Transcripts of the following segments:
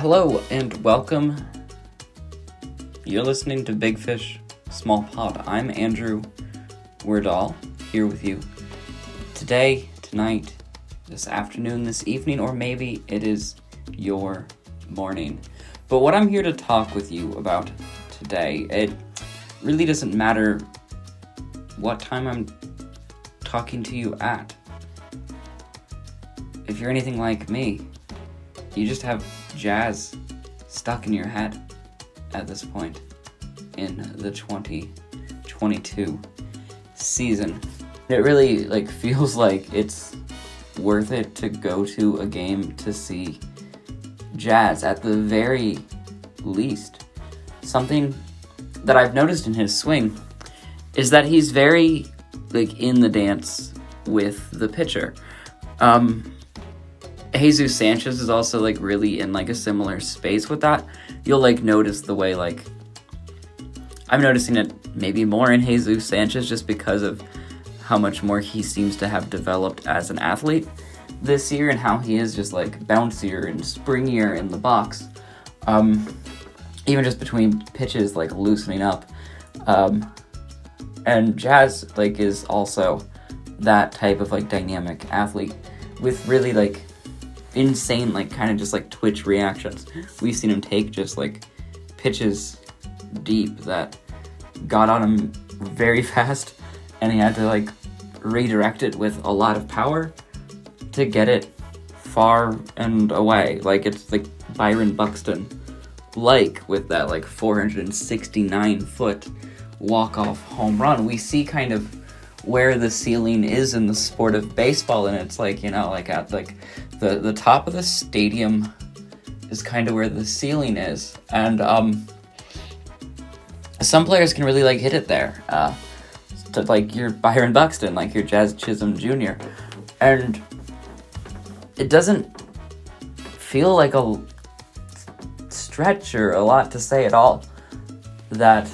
Hello and welcome. You're listening to Big Fish Small Pod. I'm Andrew Wordall here with you today, tonight, this afternoon, this evening, or maybe it is your morning. But what I'm here to talk with you about today, it really doesn't matter what time I'm talking to you at. If you're anything like me, you just have jazz stuck in your head at this point in the 2022 season. It really like feels like it's worth it to go to a game to see jazz at the very least. Something that I've noticed in his swing is that he's very like in the dance with the pitcher. Um, Jesus Sanchez is also like really in like a similar space with that. You'll like notice the way like I'm noticing it maybe more in Jesus Sanchez just because of how much more he seems to have developed as an athlete this year and how he is just like bouncier and springier in the box. Um, even just between pitches, like loosening up. Um, and Jazz like is also that type of like dynamic athlete with really like insane like kind of just like twitch reactions. We've seen him take just like pitches deep that got on him very fast and he had to like redirect it with a lot of power to get it far and away. Like it's like Byron Buxton like with that like 469 foot walk off home run. We see kind of where the ceiling is in the sport of baseball and it's like, you know, like at like the the top of the stadium is kind of where the ceiling is. And um some players can really like hit it there. Uh to, like your Byron Buxton, like your Jazz Chisholm Jr. And it doesn't feel like a stretch or a lot to say at all that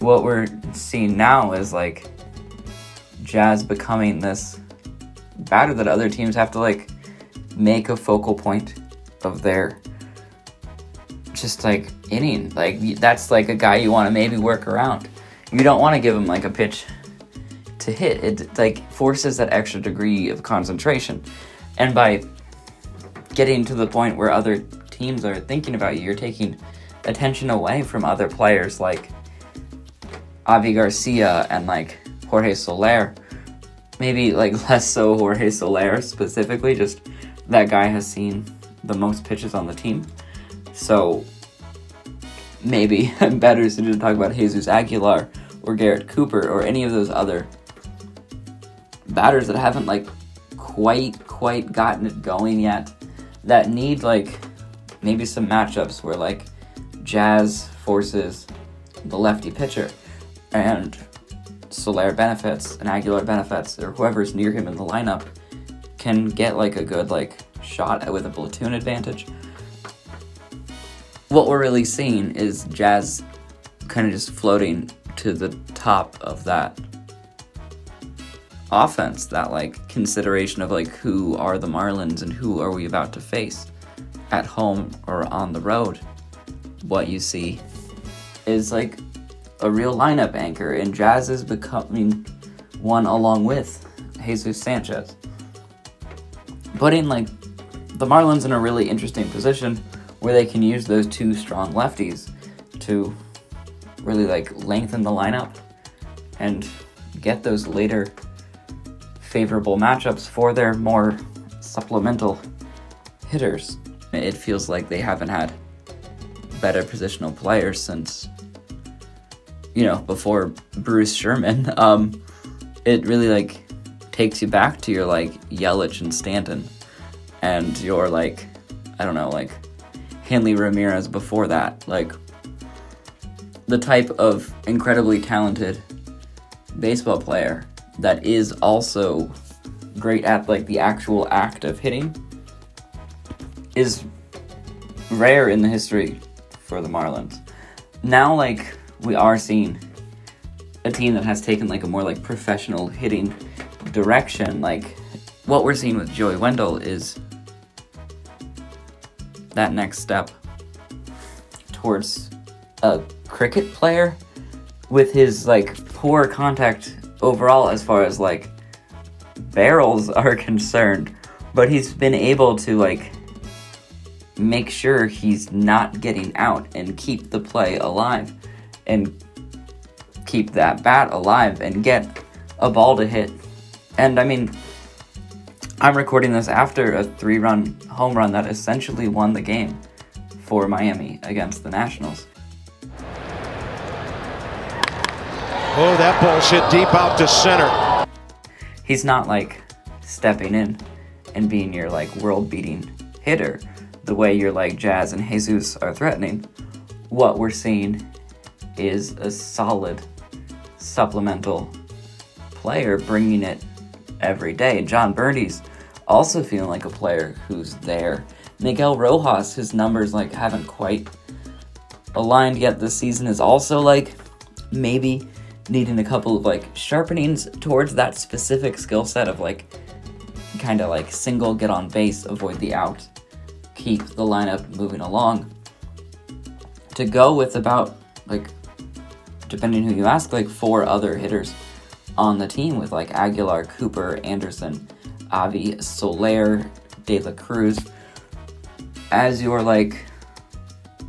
what we're seeing now is like Jazz becoming this batter that other teams have to like make a focal point of their just like inning. Like that's like a guy you want to maybe work around. You don't want to give him like a pitch to hit. It like forces that extra degree of concentration. And by getting to the point where other teams are thinking about you, you're taking attention away from other players like Avi Garcia and like Jorge Soler. Maybe like less so Jorge Soler specifically, just that guy has seen the most pitches on the team. So maybe better suited to talk about Jesus Aguilar or Garrett Cooper or any of those other batters that haven't like quite quite gotten it going yet that need like maybe some matchups where like Jazz forces the lefty pitcher and Soler benefits and Aguilar benefits or whoever's near him in the lineup can get like a good like shot with a platoon advantage. What we're really seeing is Jazz kind of just floating to the top of that offense, that like consideration of like who are the Marlins and who are we about to face at home or on the road. What you see is like a real lineup anchor, and Jazz is becoming one along with Jesus Sanchez. Putting like the Marlins in a really interesting position where they can use those two strong lefties to really like lengthen the lineup and get those later favorable matchups for their more supplemental hitters. It feels like they haven't had better positional players since you know before Bruce Sherman. Um, it really like takes you back to your like Yelich and Stanton, and your like I don't know like Hanley Ramirez before that. Like the type of incredibly talented baseball player that is also great at like the actual act of hitting is rare in the history for the Marlins. Now like we are seeing a team that has taken like a more like professional hitting direction. Like what we're seeing with Joey Wendle is that next step towards a cricket player with his like poor contact overall as far as like barrels are concerned. But he's been able to like make sure he's not getting out and keep the play alive and keep that bat alive and get a ball to hit and i mean i'm recording this after a three run home run that essentially won the game for miami against the nationals Oh, that ball's hit deep out to center. he's not like stepping in and being your like world beating hitter the way your like Jazz and Jesus are threatening. What we're seeing is a solid supplemental player bringing it every day. Jon Berti's also feeling like a player who's there. Miguel Rojas, his numbers like haven't quite aligned yet this season, is also like maybe needing a couple of like sharpenings towards that specific skill set of like kind of like single get on base, avoid the out, keep the lineup moving along. To go with about like depending who you ask, like four other hitters on the team with like Aguilar, Cooper, Anderson, Avi, Soler, De La Cruz as your like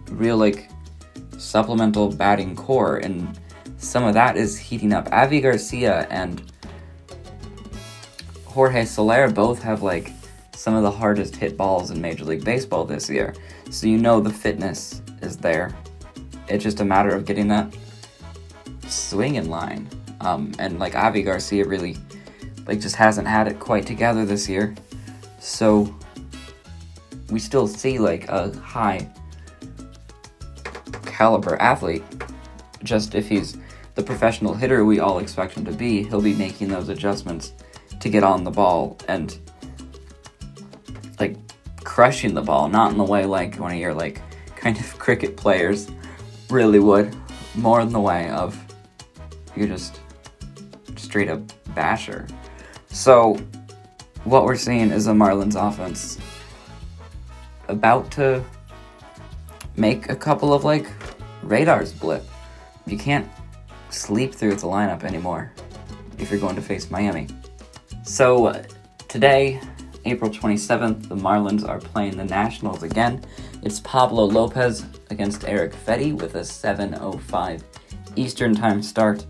real like supplemental batting core and some of that is heating up. Avi Garcia and Jorge Soler both have like some of the hardest hit balls in Major League Baseball this year. So you know the fitness is there. It's just a matter of getting that swing in line. Um, and like Avi Garcia really like just hasn't had it quite together this year. So we still see like a high caliber athlete. Just if he's the professional hitter we all expect him to be, he'll be making those adjustments to get on the ball and like crushing the ball, not in the way like one of your like kind of cricket players really would, more in the way of you're just straight up basher. So what we're seeing is a Marlins offense about to make a couple of like radars blip. You can't sleep through the lineup anymore if you're going to face Miami. So today, April 27th, the Marlins are playing the Nationals again. It's Pablo Lopez against Erick Fedde with a 7:05 Eastern Time start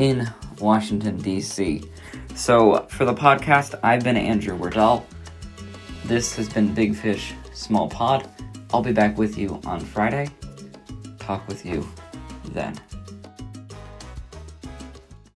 in Washington D.C. So for the podcast, I've been Andrew Wardell. This has been Big Fish Small Pod. I'll be back with you on Friday. Talk with you then.